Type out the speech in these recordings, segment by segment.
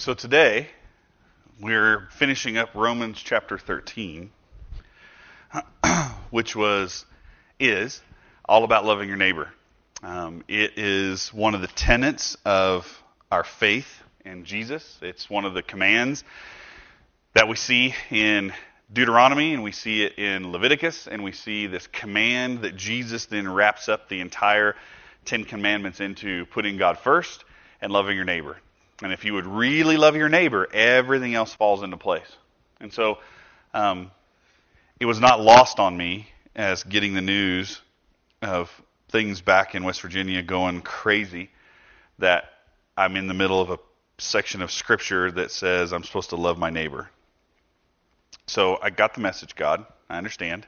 So today, we're finishing up Romans chapter 13, which was, is, all about loving your neighbor. Um, it is one of the tenets of our faith in Jesus. It's one of the commands that we see in Deuteronomy, and we see it in Leviticus, and we see this command that Jesus then wraps up the entire Ten Commandments into putting God first and loving your neighbor. And if you would really love your neighbor, everything else falls into place. And so um, it was not lost on me as getting the news of things back in West Virginia going crazy that I'm in the middle of a section of scripture that says I'm supposed to love my neighbor. So I got the message, God. I understand.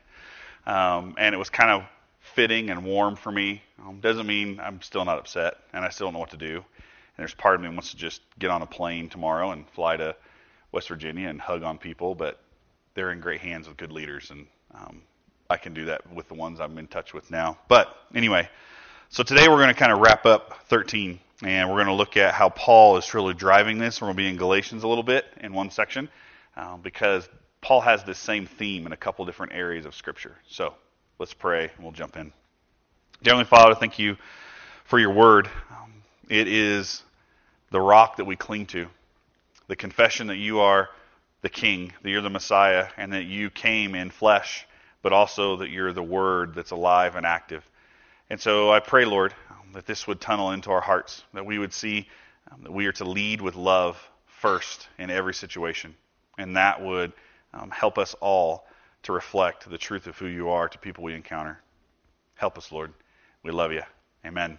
Um, and it was kind of fitting and warm for me. Um, doesn't mean I'm still not upset and I still don't know what to do. There's part of me wants to just get on a plane tomorrow and fly to West Virginia and hug on people, but they're in great hands with good leaders, and um, I can do that with the ones I'm in touch with now. But anyway, so today we're going to kind of wrap up 13, and we're going to look at how Paul is truly driving this. We're going to be in Galatians a little bit in one section, um, because Paul has this same theme in a couple different areas of Scripture. So let's pray, and we'll jump in. Dear Heavenly Father, thank you for your word. Um, it is the rock that we cling to, the confession that you are the King, that you're the Messiah, and that you came in flesh, but also that you're the Word that's alive and active. And so I pray, Lord, that this would tunnel into our hearts, that we would see that we are to lead with love first in every situation, and that would um, help us all to reflect the truth of who you are to people we encounter. Help us, Lord. We love you. Amen.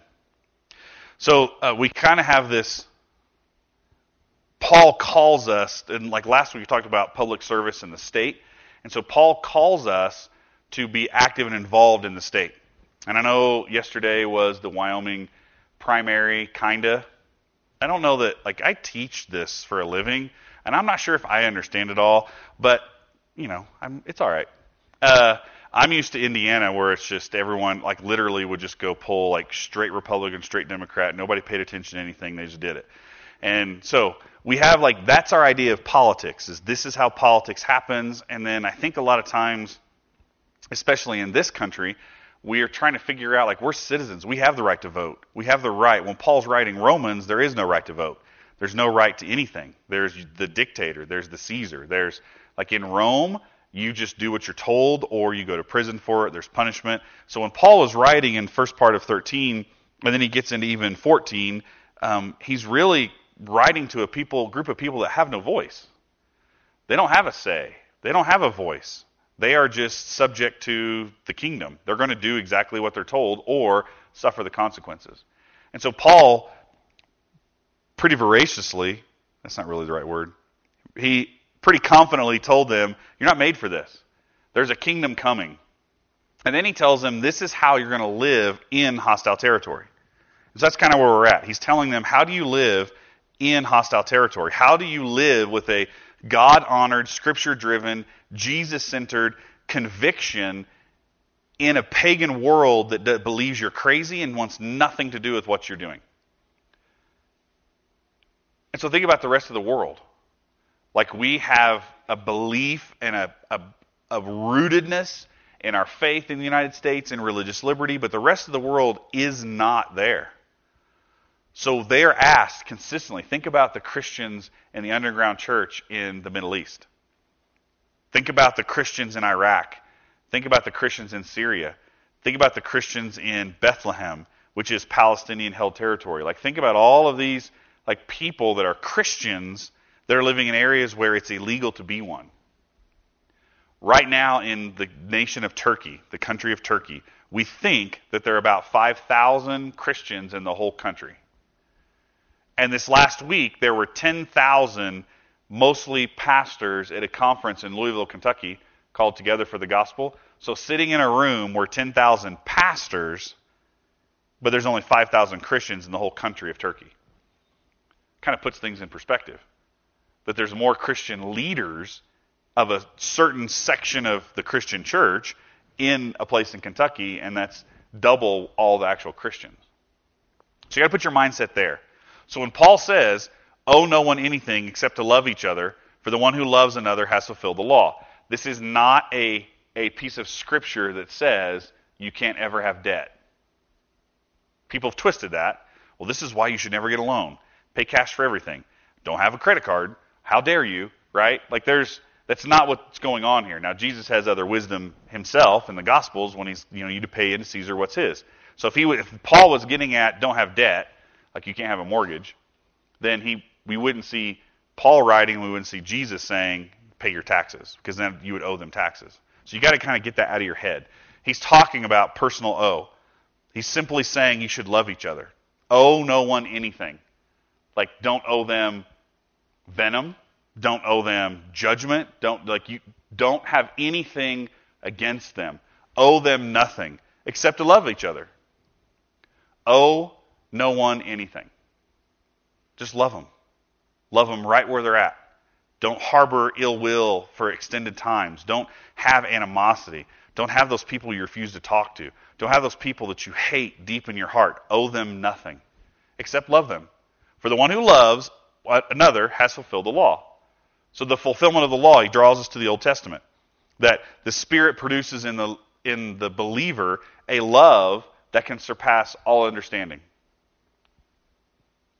So uh, we kind of have this. Paul calls us, and like last week we talked about public service in the state, and so Paul calls us to be active and involved in the state. And I know yesterday was the Wyoming primary, kinda. I don't know that like I teach this for a living, and I'm not sure if I understand it all, but you know, I'm, it's all right. Uh, I'm used to Indiana where it's just everyone like literally would just go pull like straight Republican, straight Democrat. Nobody paid attention to anything. They just did it. And so we have like that's our idea of politics is this is how politics happens. And then I think a lot of times, especially in this country, we are trying to figure out like we're citizens. We have the right to vote. We have the right. When Paul's writing Romans, there is no right to vote. There's no right to anything. There's the dictator. There's the Caesar. There's like in Rome, you just do what you're told or you go to prison for it. There's punishment. So when Paul is writing in first part of 13, and then he gets into even 14, um, he's really writing to a people group of people that have no voice. They don't have a say. They don't have a voice. They are just subject to the kingdom. They're going to do exactly what they're told or suffer the consequences. And so Paul, pretty voraciously, that's not really the right word, he pretty confidently told them, You're not made for this. There's a kingdom coming. And then he tells them, This is how you're going to live in hostile territory. So that's kind of where we're at. He's telling them, How do you live in hostile territory? How do you live with a God honored, scripture driven, Jesus centered conviction in a pagan world that, that believes you're crazy and wants nothing to do with what you're doing? And so think about the rest of the world. Like we have a belief and a, a, a rootedness in our faith in the United States and religious liberty, but the rest of the world is not there. So they are asked consistently think about the Christians in the underground church in the Middle East. Think about the Christians in Iraq. Think about the Christians in Syria. Think about the Christians in Bethlehem, which is Palestinian held territory. Like think about all of these like people that are Christians that are living in areas where it's illegal to be one. Right now, in the nation of Turkey, the country of Turkey, we think that there are about 5,000 Christians in the whole country. And this last week, there were 10,000, mostly pastors, at a conference in Louisville, Kentucky, called Together for the Gospel. So, sitting in a room where 10,000 pastors, but there's only 5,000 Christians in the whole country of Turkey. Kind of puts things in perspective that there's more Christian leaders of a certain section of the Christian church in a place in Kentucky, and that's double all the actual Christians. So you got to put your mindset there. So when Paul says, Owe no one anything except to love each other, for the one who loves another has fulfilled the law. This is not a, a piece of scripture that says you can't ever have debt. People have twisted that. Well, this is why you should never get a loan. Pay cash for everything. Don't have a credit card. How dare you, right? Like there's that's not what's going on here. Now Jesus has other wisdom himself in the gospels when he's you know you to pay into Caesar what's his. So if he if Paul was getting at don't have debt, like you can't have a mortgage, then he we wouldn't see Paul writing, we wouldn't see Jesus saying pay your taxes because then you would owe them taxes. So you got to kind of get that out of your head. He's talking about personal owe. He's simply saying you should love each other. Owe no one anything. Like don't owe them venom, don't owe them judgment, don't like you don't have anything against them. Owe them nothing except to love each other. Owe no one anything. Just love them. Love them right where they're at. Don't harbor ill will for extended times. Don't have animosity. Don't have those people you refuse to talk to. Don't have those people that you hate deep in your heart. Owe them nothing except love them. For the one who loves uh, another has fulfilled the law. So the fulfillment of the law, he draws us to the Old Testament. That the Spirit produces in the in the believer a love that can surpass all understanding.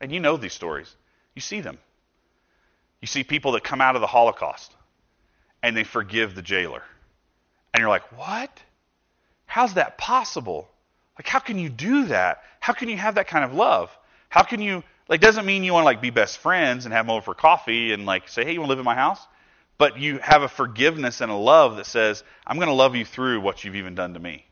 And you know these stories. You see them. You see people that come out of the Holocaust and they forgive the jailer. And you're like, what? How's that possible? Like, how can you do that? How can you have that kind of love? How can you, like, doesn't mean you want to, like, be best friends and have them over for coffee and, like, say, hey, you want to live in my house? But you have a forgiveness and a love that says, I'm going to love you through what you've even done to me.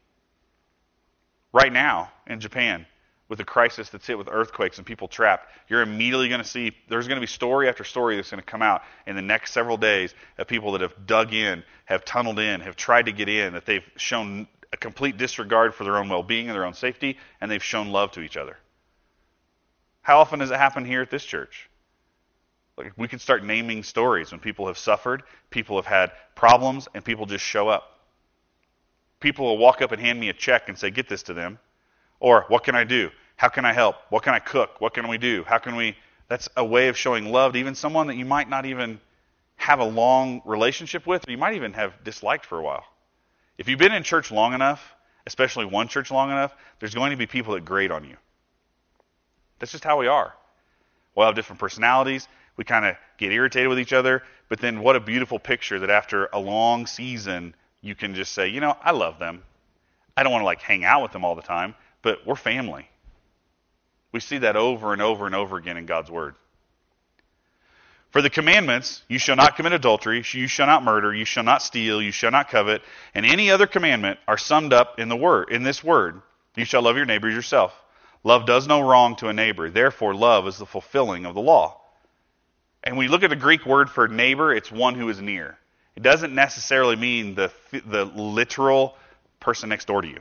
Right now in Japan, with the crisis that's hit with earthquakes and people trapped, you're immediately going to see there's going to be story after story that's going to come out in the next several days of people that have dug in, have tunneled in, have tried to get in, that they've shown a complete disregard for their own well being and their own safety, and they've shown love to each other. How often does it happen here at this church? Like we could start naming stories when people have suffered, people have had problems, and people just show up. People will walk up and hand me a check and say, Get this to them. Or, What can I do? How can I help? What can I cook? What can we do? How can we? That's a way of showing love to even someone that you might not even have a long relationship with, or you might even have disliked for a while. If you've been in church long enough, especially one church long enough, there's going to be people that grate on you. That's just how we are. We'll have different personalities. We kind of get irritated with each other. But then, what a beautiful picture that after a long season, you can just say, you know, I love them. I don't want to like hang out with them all the time, but we're family. We see that over and over and over again in God's Word. For the commandments, you shall not commit adultery, you shall not murder, you shall not steal, you shall not covet, and any other commandment are summed up in the word in this word. You shall love your neighbor as yourself. Love does no wrong to a neighbor. Therefore, love is the fulfilling of the law. And when you look at the Greek word for neighbor, it's one who is near. It doesn't necessarily mean the, the literal person next door to you.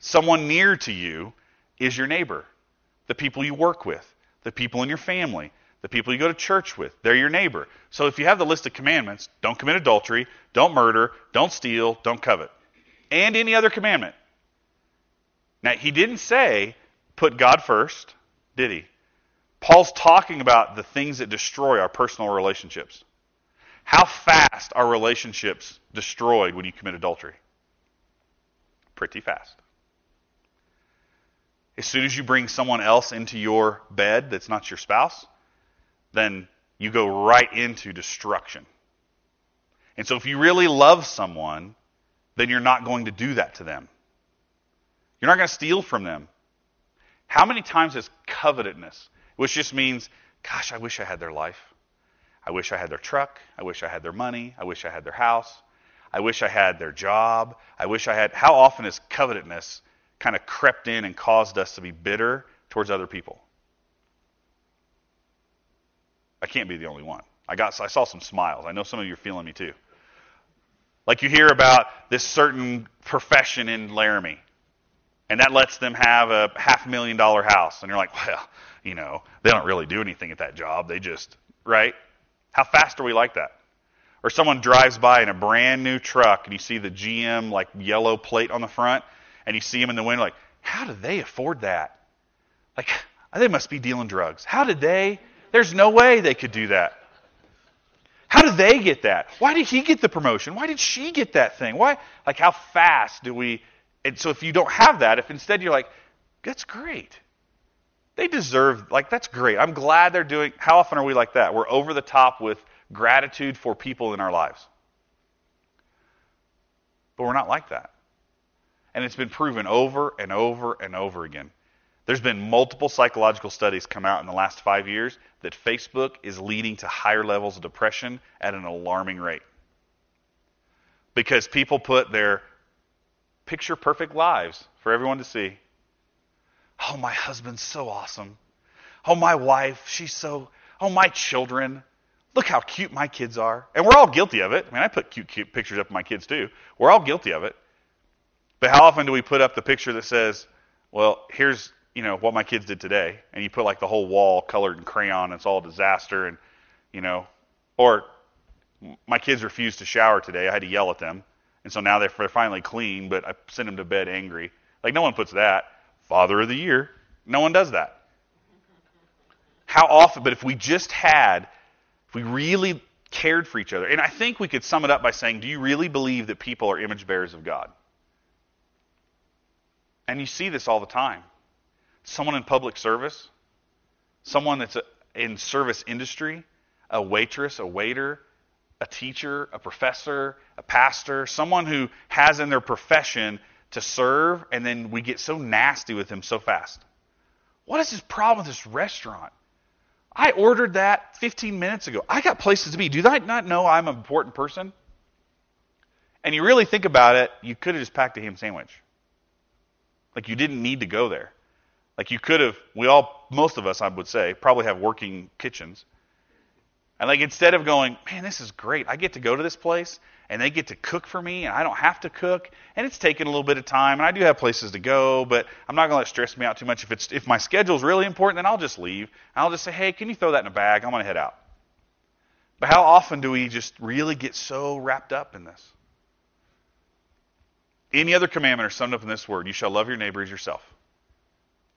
Someone near to you is your neighbor the people you work with, the people in your family, the people you go to church with. They're your neighbor. So if you have the list of commandments, don't commit adultery, don't murder, don't steal, don't covet, and any other commandment. Now, he didn't say put God first, did he? Paul's talking about the things that destroy our personal relationships. How fast are relationships destroyed when you commit adultery? Pretty fast. As soon as you bring someone else into your bed that's not your spouse, then you go right into destruction. And so if you really love someone, then you're not going to do that to them. You're not going to steal from them. How many times has covetousness, which just means, gosh, I wish I had their life. I wish I had their truck. I wish I had their money. I wish I had their house. I wish I had their job. I wish I had. How often is covetousness kind of crept in and caused us to be bitter towards other people. I can't be the only one. I got I saw some smiles. I know some of you are feeling me too. Like you hear about this certain profession in Laramie, and that lets them have a half million dollar house, and you're like, well, you know, they don't really do anything at that job. They just right. How fast are we like that? Or someone drives by in a brand new truck, and you see the GM like yellow plate on the front, and you see them in the window, like, how did they afford that? Like, they must be dealing drugs. How did they? There's no way they could do that. How did they get that? Why did he get the promotion? Why did she get that thing? Why? Like, how fast do we? And so, if you don't have that, if instead you're like, that's great. They deserve, like, that's great. I'm glad they're doing. How often are we like that? We're over the top with gratitude for people in our lives. But we're not like that. And it's been proven over and over and over again. There's been multiple psychological studies come out in the last five years that Facebook is leading to higher levels of depression at an alarming rate. Because people put their picture perfect lives for everyone to see. Oh, my husband's so awesome. Oh, my wife, she's so. Oh, my children. Look how cute my kids are. And we're all guilty of it. I mean, I put cute, cute pictures up of my kids too. We're all guilty of it. But how often do we put up the picture that says, well, here's you know what my kids did today, and you put like the whole wall colored in crayon, and it's all a disaster, and you know, or my kids refused to shower today. I had to yell at them, and so now they're, they're finally clean, but I sent them to bed angry. Like no one puts that. Father of the year. No one does that. How often? But if we just had, if we really cared for each other, and I think we could sum it up by saying, do you really believe that people are image bearers of God? And you see this all the time someone in public service, someone that's in service industry, a waitress, a waiter, a teacher, a professor, a pastor, someone who has in their profession to serve, and then we get so nasty with them so fast. What is this problem with this restaurant? I ordered that 15 minutes ago. I got places to be. Do I not know I'm an important person? And you really think about it, you could have just packed a ham sandwich. Like you didn't need to go there. Like you could have, we all, most of us, I would say, probably have working kitchens. And like instead of going, man, this is great. I get to go to this place and they get to cook for me and I don't have to cook. And it's taken a little bit of time and I do have places to go, but I'm not going to let it stress me out too much. If it's, if my schedule's really important, then I'll just leave. I'll just say, hey, can you throw that in a bag? I'm going to head out. But how often do we just really get so wrapped up in this? Any other commandment are summed up in this word you shall love your neighbor as yourself.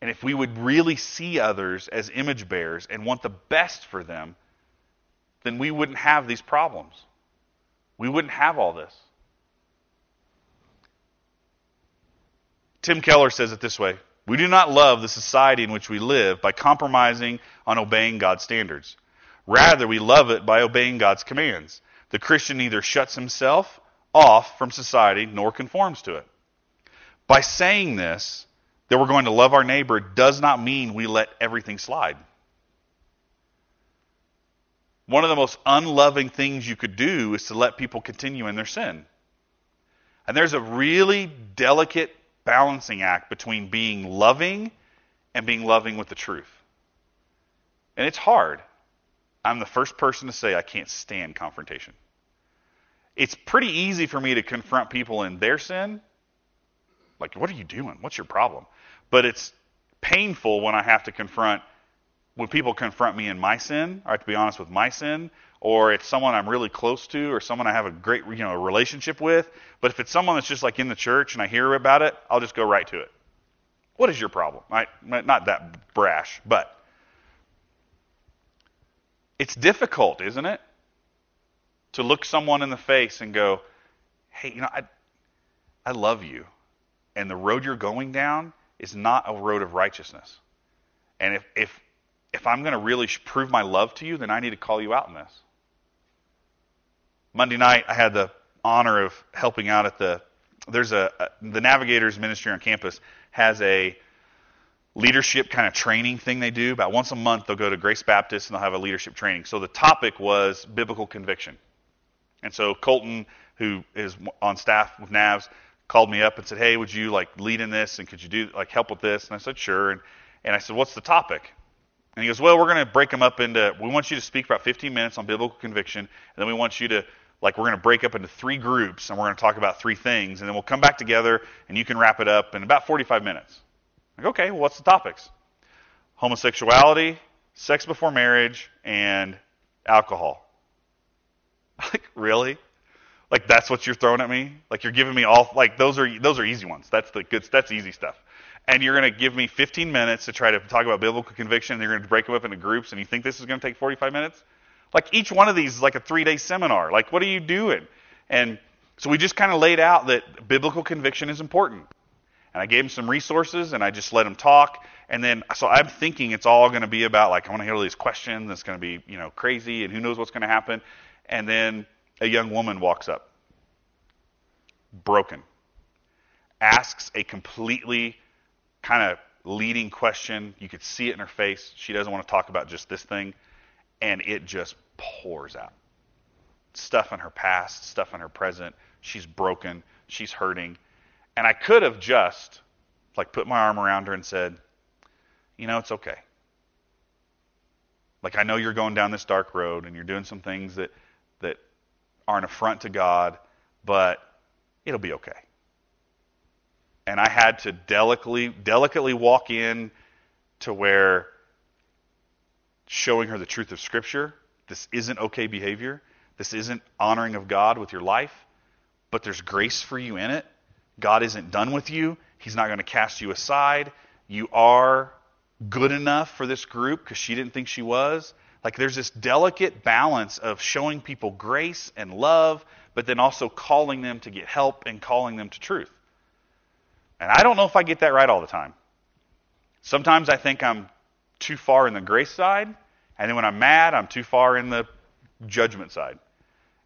And if we would really see others as image bearers and want the best for them, then we wouldn't have these problems. We wouldn't have all this. Tim Keller says it this way We do not love the society in which we live by compromising on obeying God's standards. Rather, we love it by obeying God's commands. The Christian neither shuts himself off from society nor conforms to it. By saying this, that we're going to love our neighbor does not mean we let everything slide. One of the most unloving things you could do is to let people continue in their sin. And there's a really delicate balancing act between being loving and being loving with the truth. And it's hard. I'm the first person to say I can't stand confrontation. It's pretty easy for me to confront people in their sin. Like, what are you doing? What's your problem? But it's painful when I have to confront, when people confront me in my sin, I have to be honest with my sin, or it's someone I'm really close to, or someone I have a great you know relationship with. But if it's someone that's just like in the church and I hear about it, I'll just go right to it. What is your problem? I, not that brash, but it's difficult, isn't it? To look someone in the face and go, hey, you know, I, I love you. And the road you're going down is not a road of righteousness. And if, if, if I'm going to really prove my love to you, then I need to call you out in this. Monday night, I had the honor of helping out at the, there's a, a the Navigators Ministry on campus has a leadership kind of training thing they do. About once a month, they'll go to Grace Baptist and they'll have a leadership training. So the topic was biblical conviction. And so Colton, who is on staff with NAVS, called me up and said, "Hey, would you like lead in this and could you do like help with this?" And I said, "Sure." And and I said, "What's the topic?" And he goes, "Well, we're going to break them up into. We want you to speak about 15 minutes on biblical conviction, and then we want you to like we're going to break up into three groups, and we're going to talk about three things, and then we'll come back together, and you can wrap it up in about 45 minutes." Like, okay, well, what's the topics? Homosexuality, sex before marriage, and alcohol. Like, really? Like that's what you're throwing at me? Like you're giving me all like those are those are easy ones. That's the good that's easy stuff. and you're going to give me 15 minutes to try to talk about biblical conviction, and you're going to break them up into groups, and you think this is going to take 45 minutes? Like each one of these is like a three day seminar. Like, what are you doing? And so we just kind of laid out that biblical conviction is important. And I gave him some resources and I just let him talk. And then, so I'm thinking it's all going to be about like, I want to hear all these questions. It's going to be, you know, crazy and who knows what's going to happen. And then a young woman walks up, broken, asks a completely kind of leading question. You could see it in her face. She doesn't want to talk about just this thing. And it just pours out. Stuff in her past, stuff in her present. She's broken. She's hurting and I could have just like put my arm around her and said, "You know, it's okay. Like I know you're going down this dark road and you're doing some things that are an affront to God, but it'll be okay." And I had to delicately delicately walk in to where showing her the truth of scripture, this isn't okay behavior. This isn't honoring of God with your life, but there's grace for you in it God isn't done with you. He's not going to cast you aside. You are good enough for this group because she didn't think she was. Like there's this delicate balance of showing people grace and love, but then also calling them to get help and calling them to truth. And I don't know if I get that right all the time. Sometimes I think I'm too far in the grace side, and then when I'm mad, I'm too far in the judgment side.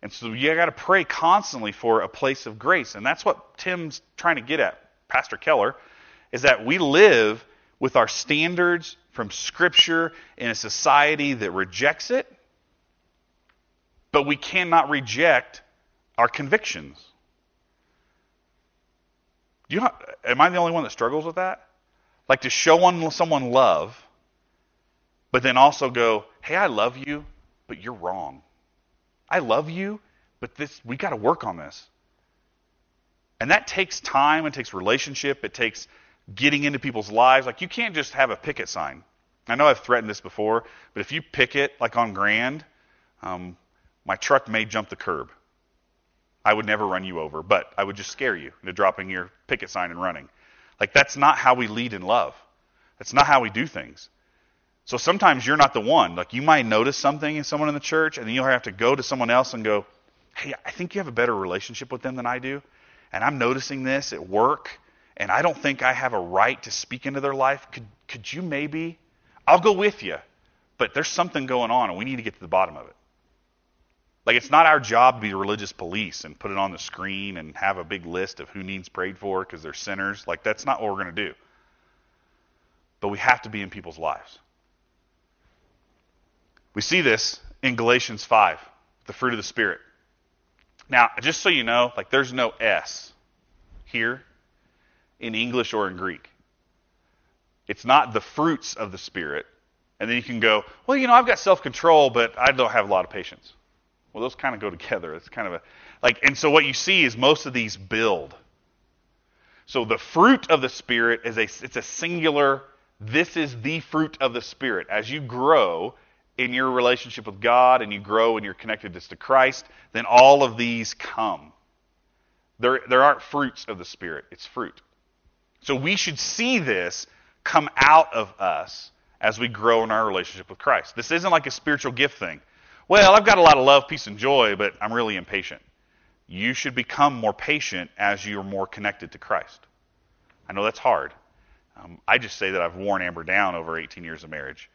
And so you got to pray constantly for a place of grace. And that's what Tim's trying to get at, Pastor Keller, is that we live with our standards from Scripture in a society that rejects it, but we cannot reject our convictions. Do you know, am I the only one that struggles with that? Like to show one, someone love, but then also go, hey, I love you, but you're wrong. I love you, but this we got to work on this. And that takes time, it takes relationship, it takes getting into people's lives. Like you can't just have a picket sign. I know I've threatened this before, but if you picket like on Grand, um, my truck may jump the curb. I would never run you over, but I would just scare you into dropping your picket sign and running. Like that's not how we lead in love. That's not how we do things. So sometimes you're not the one. Like you might notice something in someone in the church, and then you'll have to go to someone else and go, "Hey, I think you have a better relationship with them than I do, and I'm noticing this at work, and I don't think I have a right to speak into their life. Could could you maybe? I'll go with you, but there's something going on, and we need to get to the bottom of it. Like it's not our job to be religious police and put it on the screen and have a big list of who needs prayed for because they're sinners. Like that's not what we're going to do. But we have to be in people's lives. We see this in Galatians 5, the fruit of the Spirit. Now, just so you know, like there's no S here in English or in Greek. It's not the fruits of the Spirit. And then you can go, well, you know, I've got self control, but I don't have a lot of patience. Well, those kind of go together. It's kind of a like, and so what you see is most of these build. So the fruit of the Spirit is a it's a singular. This is the fruit of the Spirit. As you grow, in your relationship with God and you grow in your connectedness to Christ, then all of these come. There, there aren't fruits of the Spirit, it's fruit. So we should see this come out of us as we grow in our relationship with Christ. This isn't like a spiritual gift thing. Well, I've got a lot of love, peace, and joy, but I'm really impatient. You should become more patient as you're more connected to Christ. I know that's hard. Um, I just say that I've worn Amber down over 18 years of marriage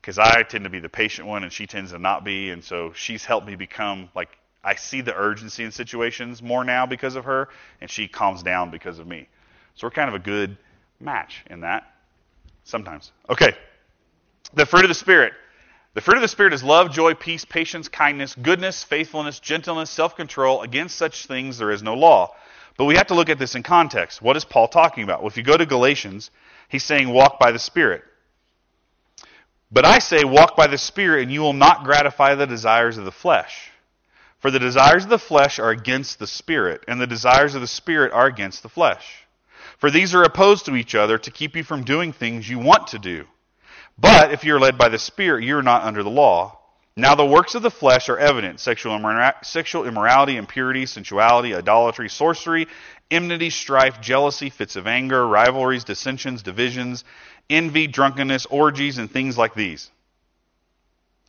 because I tend to be the patient one and she tends to not be, and so she's helped me become like I see the urgency in situations more now because of her, and she calms down because of me. So we're kind of a good match in that. Sometimes. Okay. The fruit of the Spirit. The fruit of the Spirit is love, joy, peace, patience, kindness, goodness, faithfulness, gentleness, self control. Against such things there is no law. But we have to look at this in context. What is Paul talking about? Well, if you go to Galatians, he's saying walk by the Spirit. But I say, walk by the Spirit, and you will not gratify the desires of the flesh. For the desires of the flesh are against the Spirit, and the desires of the Spirit are against the flesh. For these are opposed to each other to keep you from doing things you want to do. But if you are led by the Spirit, you are not under the law. Now the works of the flesh are evident sexual, immora- sexual immorality, impurity, sensuality, idolatry, sorcery, enmity, strife, jealousy, fits of anger, rivalries, dissensions, divisions, envy, drunkenness, orgies, and things like these.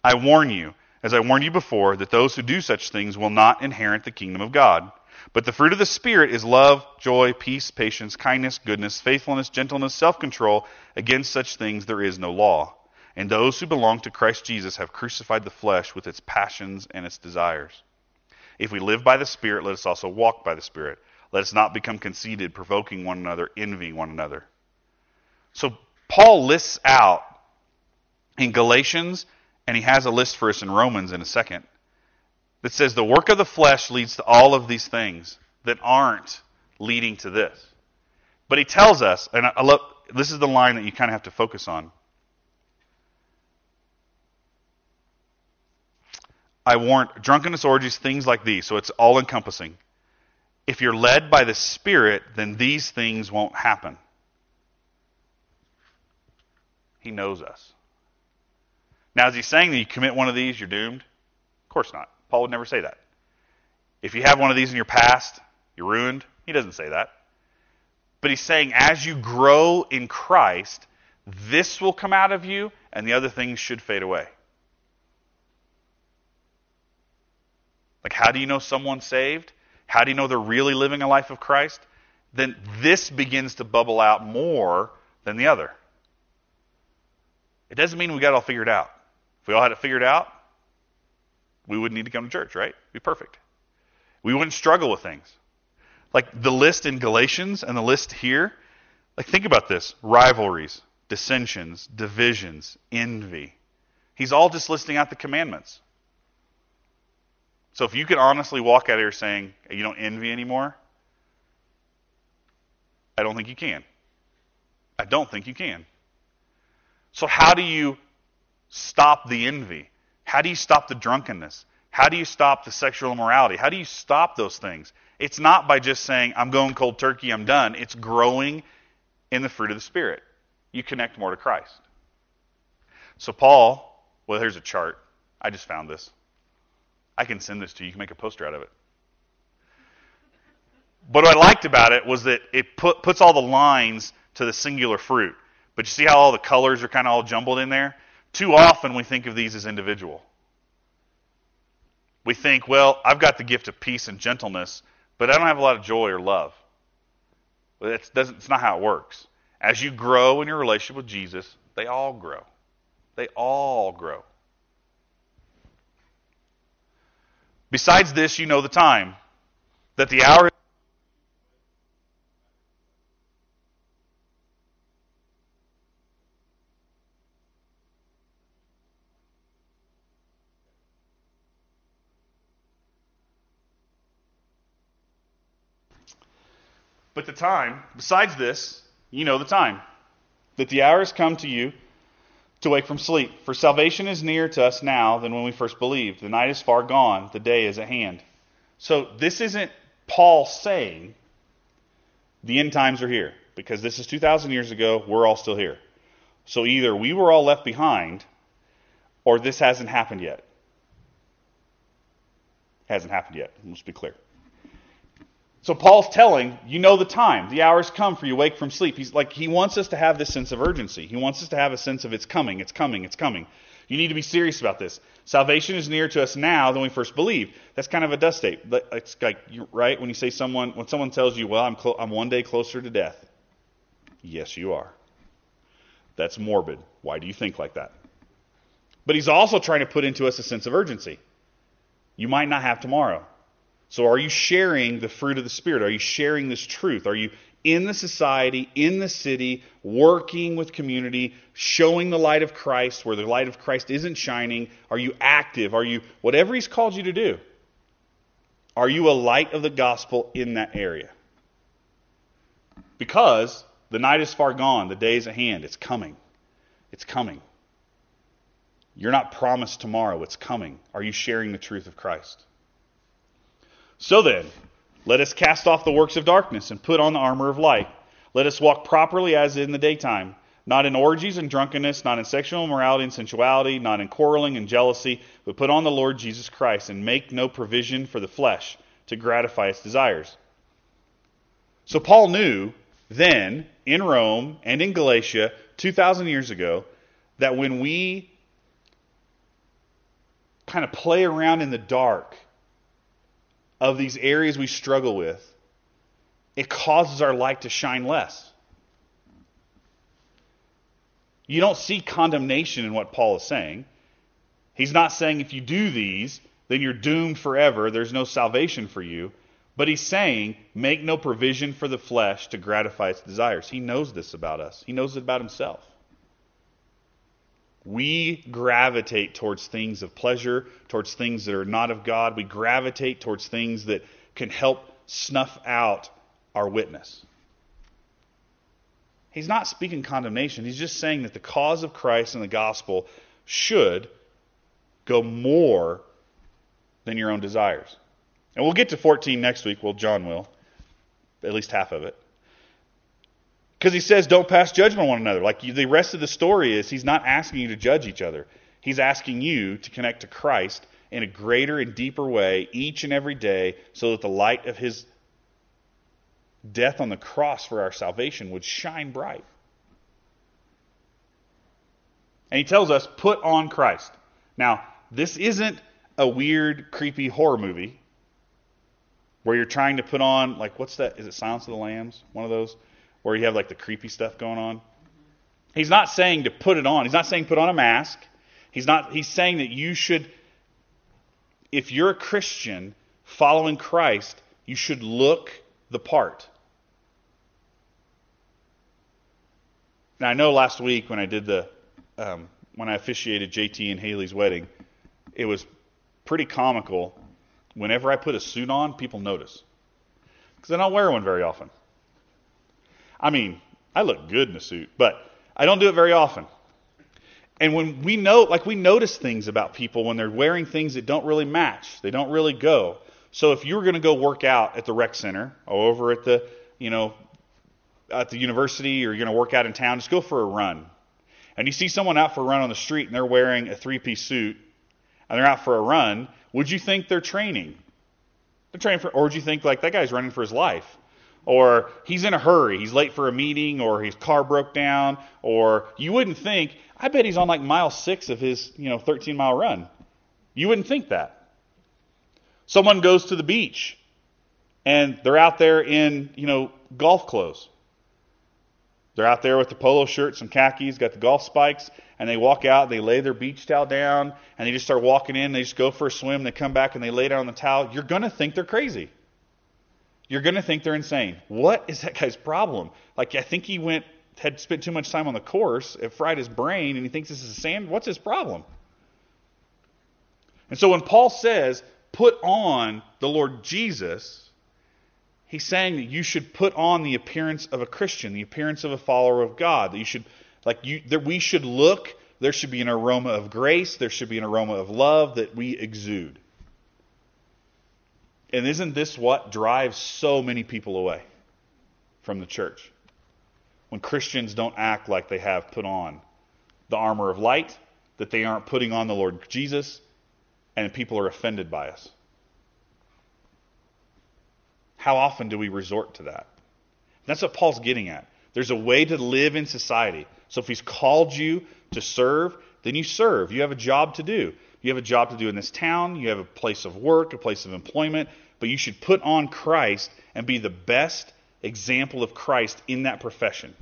I warn you, as I warned you before, that those who do such things will not inherit the kingdom of God. But the fruit of the Spirit is love, joy, peace, patience, kindness, goodness, faithfulness, gentleness, self control. Against such things there is no law. And those who belong to Christ Jesus have crucified the flesh with its passions and its desires. If we live by the Spirit, let us also walk by the Spirit. Let us not become conceited, provoking one another, envying one another. So Paul lists out in Galatians and he has a list for us in Romans in a second that says the work of the flesh leads to all of these things that aren't leading to this. But he tells us, and I love this is the line that you kind of have to focus on. I warn drunkenness, orgies, things like these. So it's all encompassing. If you're led by the Spirit, then these things won't happen. He knows us. Now, is he saying that you commit one of these, you're doomed? Of course not. Paul would never say that. If you have one of these in your past, you're ruined. He doesn't say that. But he's saying as you grow in Christ, this will come out of you, and the other things should fade away. Like, how do you know someone's saved? How do you know they're really living a life of Christ? Then this begins to bubble out more than the other. It doesn't mean we got it all figured out. If we all had it figured out, we wouldn't need to come to church, right? Be perfect. We wouldn't struggle with things. Like the list in Galatians and the list here, like think about this rivalries, dissensions, divisions, envy. He's all just listing out the commandments. So if you can honestly walk out of here saying you don't envy anymore, I don't think you can. I don't think you can. So how do you stop the envy? How do you stop the drunkenness? How do you stop the sexual immorality? How do you stop those things? It's not by just saying, I'm going cold turkey, I'm done. It's growing in the fruit of the Spirit. You connect more to Christ. So, Paul, well, here's a chart. I just found this. I can send this to you. You can make a poster out of it. But what I liked about it was that it put, puts all the lines to the singular fruit. But you see how all the colors are kind of all jumbled in there? Too often we think of these as individual. We think, well, I've got the gift of peace and gentleness, but I don't have a lot of joy or love. It's, it's not how it works. As you grow in your relationship with Jesus, they all grow. They all grow. Besides this, you know the time, that the hour The time, besides this, you know the time, that the hour has come to you to wake from sleep. For salvation is nearer to us now than when we first believed. The night is far gone, the day is at hand. So this isn't Paul saying the end times are here, because this is 2,000 years ago, we're all still here. So either we were all left behind, or this hasn't happened yet. Hasn't happened yet. Let's be clear. So Paul's telling, you know the time. The hour's come for you wake from sleep. He's like he wants us to have this sense of urgency. He wants us to have a sense of it's coming, it's coming, it's coming. You need to be serious about this. Salvation is nearer to us now than we first believed. That's kind of a dust state. It's like right when you say someone when someone tells you, "Well, I'm clo- I'm one day closer to death." Yes, you are. That's morbid. Why do you think like that? But he's also trying to put into us a sense of urgency. You might not have tomorrow. So, are you sharing the fruit of the Spirit? Are you sharing this truth? Are you in the society, in the city, working with community, showing the light of Christ where the light of Christ isn't shining? Are you active? Are you, whatever He's called you to do, are you a light of the gospel in that area? Because the night is far gone, the day is at hand. It's coming. It's coming. You're not promised tomorrow, it's coming. Are you sharing the truth of Christ? So then, let us cast off the works of darkness and put on the armor of light. Let us walk properly as in the daytime, Not in orgies and drunkenness, not in sexual immorality and sensuality, not in quarreling and jealousy, but put on the Lord Jesus Christ and make no provision for the flesh to gratify its desires. So Paul knew then in Rome and in Galatia 2,000 years ago that when we kind of play around in the dark of these areas we struggle with, it causes our light to shine less. You don't see condemnation in what Paul is saying. He's not saying if you do these, then you're doomed forever. There's no salvation for you. But he's saying, make no provision for the flesh to gratify its desires. He knows this about us, he knows it about himself. We gravitate towards things of pleasure, towards things that are not of God. We gravitate towards things that can help snuff out our witness. He's not speaking condemnation. He's just saying that the cause of Christ and the gospel should go more than your own desires. And we'll get to 14 next week. Well, John will, at least half of it. Because he says, don't pass judgment on one another. Like the rest of the story is, he's not asking you to judge each other. He's asking you to connect to Christ in a greater and deeper way each and every day so that the light of his death on the cross for our salvation would shine bright. And he tells us, put on Christ. Now, this isn't a weird, creepy horror movie where you're trying to put on, like, what's that? Is it Silence of the Lambs? One of those? Where you have, like, the creepy stuff going on? He's not saying to put it on. He's not saying put on a mask. He's not he's saying that you should if you're a Christian following Christ, you should look the part. Now I know last week when I did the um, when I officiated JT and Haley's wedding, it was pretty comical. Whenever I put a suit on, people notice because I don't wear one very often. I mean, I look good in a suit, but I don't do it very often. And when we know, like we notice things about people when they're wearing things that don't really match, they don't really go. So if you were going to go work out at the rec center or over at the, you know, at the university or you're going to work out in town, just go for a run. And you see someone out for a run on the street and they're wearing a three piece suit and they're out for a run, would you think they're training? They're training for, or would you think like that guy's running for his life? Or he's in a hurry, he's late for a meeting, or his car broke down, or you wouldn't think, I bet he's on like mile six of his, you know, 13 mile run. You wouldn't think that. Someone goes to the beach and they're out there in, you know, golf clothes. They're out there with the polo shirt, some khakis, got the golf spikes, and they walk out, they lay their beach towel down, and they just start walking in, they just go for a swim, they come back and they lay down on the towel. You're going to think they're crazy. You're going to think they're insane. What is that guy's problem? Like, I think he went, had spent too much time on the course, it fried his brain, and he thinks this is a sand. What's his problem? And so when Paul says, put on the Lord Jesus, he's saying that you should put on the appearance of a Christian, the appearance of a follower of God. That you should, like you, that we should look. There should be an aroma of grace. There should be an aroma of love that we exude. And isn't this what drives so many people away from the church? When Christians don't act like they have put on the armor of light, that they aren't putting on the Lord Jesus, and people are offended by us. How often do we resort to that? That's what Paul's getting at. There's a way to live in society. So if he's called you to serve, then you serve. You have a job to do. You have a job to do in this town. You have a place of work, a place of employment. But you should put on Christ and be the best example of Christ in that profession.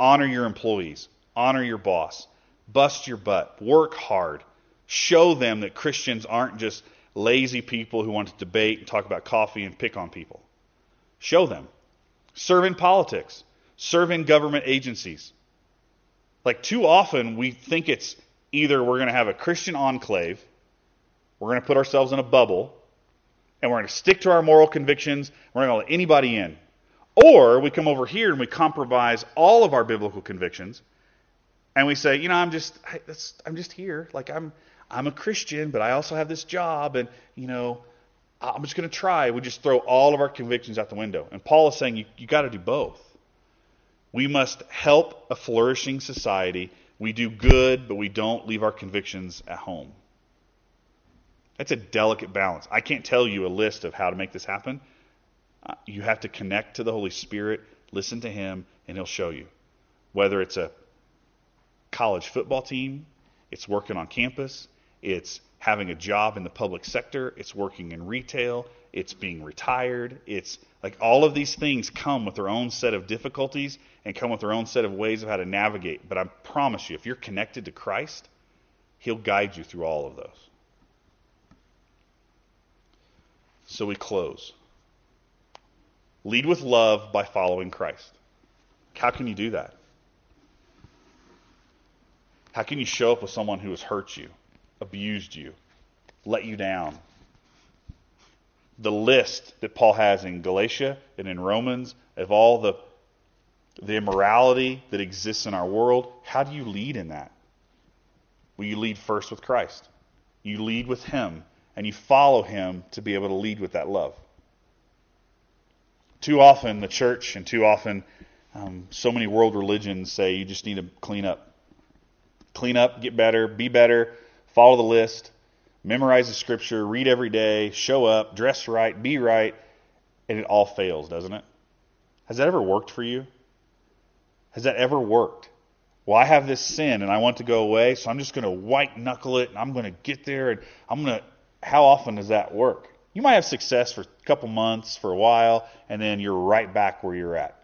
Honor your employees. Honor your boss. Bust your butt. Work hard. Show them that Christians aren't just lazy people who want to debate and talk about coffee and pick on people. Show them. Serve in politics. Serve in government agencies. Like, too often we think it's either we're going to have a Christian enclave, we're going to put ourselves in a bubble, and we're going to stick to our moral convictions, we're not going to let anybody in. Or we come over here and we compromise all of our biblical convictions, and we say, you know, I'm just, I, I'm just here. Like I'm, I'm a Christian, but I also have this job, and you know, I'm just going to try. We just throw all of our convictions out the window. And Paul is saying you, you got to do both. We must help a flourishing society. We do good, but we don't leave our convictions at home. That's a delicate balance. I can't tell you a list of how to make this happen. Uh, you have to connect to the Holy Spirit, listen to Him, and He'll show you. Whether it's a college football team, it's working on campus, it's having a job in the public sector, it's working in retail, it's being retired, it's like all of these things come with their own set of difficulties and come with their own set of ways of how to navigate. But I promise you, if you're connected to Christ, He'll guide you through all of those. So we close. Lead with love by following Christ. How can you do that? How can you show up with someone who has hurt you, abused you, let you down? The list that Paul has in Galatia and in Romans of all the, the immorality that exists in our world, how do you lead in that? Well, you lead first with Christ. You lead with Him, and you follow Him to be able to lead with that love. Too often, the church and too often, um, so many world religions say you just need to clean up. Clean up, get better, be better, follow the list, memorize the scripture, read every day, show up, dress right, be right, and it all fails, doesn't it? Has that ever worked for you? Has that ever worked? Well, I have this sin and I want to go away, so I'm just going to white knuckle it and I'm going to get there and I'm going to. How often does that work? You might have success for a couple months, for a while, and then you're right back where you're at.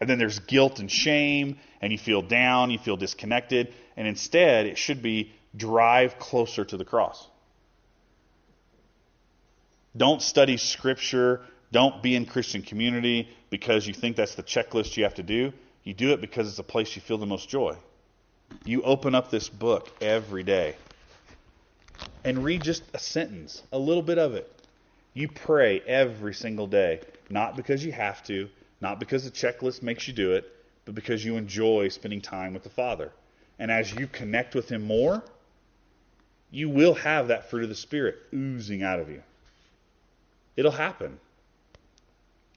And then there's guilt and shame, and you feel down, you feel disconnected, and instead it should be drive closer to the cross. Don't study Scripture, don't be in Christian community because you think that's the checklist you have to do. You do it because it's a place you feel the most joy. You open up this book every day and read just a sentence, a little bit of it. You pray every single day, not because you have to, not because the checklist makes you do it, but because you enjoy spending time with the Father. And as you connect with Him more, you will have that fruit of the Spirit oozing out of you. It'll happen.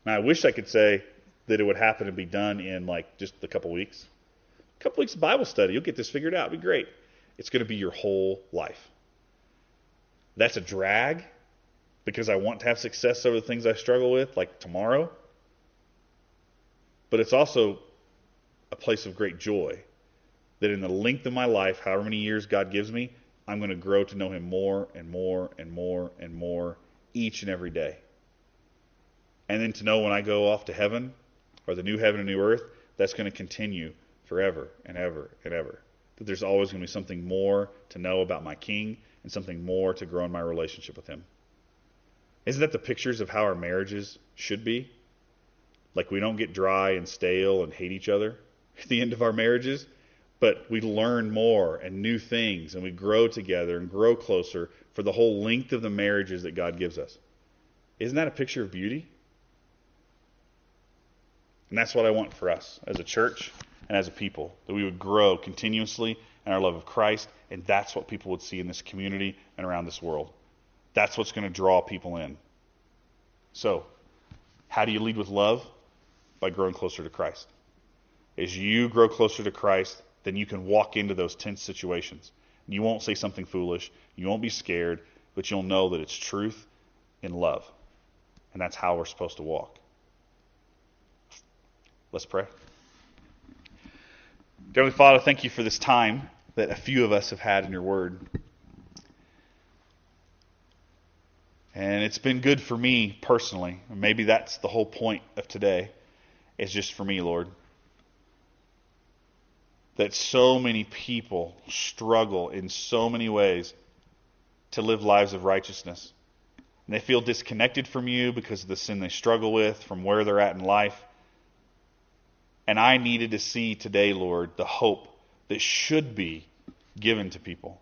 Now, I wish I could say that it would happen and be done in like just a couple weeks. A couple weeks of Bible study, you'll get this figured out. It'll be great. It's going to be your whole life. That's a drag because I want to have success over the things I struggle with, like tomorrow. But it's also a place of great joy that in the length of my life, however many years God gives me, I'm going to grow to know Him more and more and more and more each and every day. And then to know when I go off to heaven or the new heaven and new earth, that's going to continue forever and ever and ever. That there's always going to be something more to know about my King and something more to grow in my relationship with Him. Isn't that the pictures of how our marriages should be? Like we don't get dry and stale and hate each other at the end of our marriages, but we learn more and new things and we grow together and grow closer for the whole length of the marriages that God gives us. Isn't that a picture of beauty? And that's what I want for us as a church and as a people, that we would grow continuously in our love of Christ and that's what people would see in this community and around this world. That's what's going to draw people in. So, how do you lead with love? By growing closer to Christ. As you grow closer to Christ, then you can walk into those tense situations. You won't say something foolish. You won't be scared, but you'll know that it's truth in love. And that's how we're supposed to walk. Let's pray. Heavenly Father, thank you for this time that a few of us have had in your word. And it's been good for me personally. Maybe that's the whole point of today, is just for me, Lord. That so many people struggle in so many ways to live lives of righteousness. And they feel disconnected from you because of the sin they struggle with, from where they're at in life. And I needed to see today, Lord, the hope that should be given to people.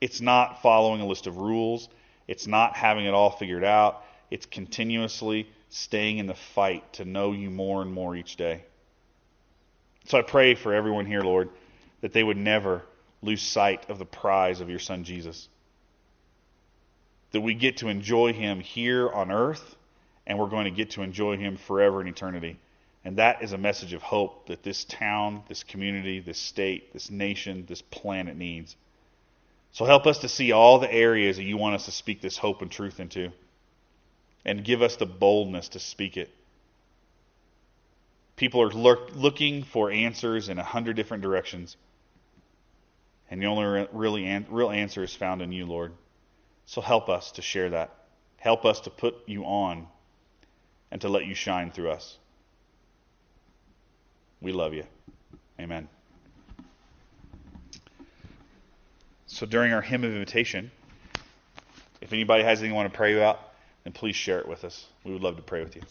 It's not following a list of rules, it's not having it all figured out. It's continuously staying in the fight to know you more and more each day. So I pray for everyone here, Lord, that they would never lose sight of the prize of your Son Jesus. That we get to enjoy him here on earth, and we're going to get to enjoy him forever in eternity. And that is a message of hope that this town, this community, this state, this nation, this planet needs. So help us to see all the areas that you want us to speak this hope and truth into. And give us the boldness to speak it. People are lurk, looking for answers in a hundred different directions. And the only really an, real answer is found in you, Lord. So help us to share that. Help us to put you on and to let you shine through us. We love you. Amen. So during our hymn of invitation, if anybody has anything you want to pray about, then please share it with us. We would love to pray with you.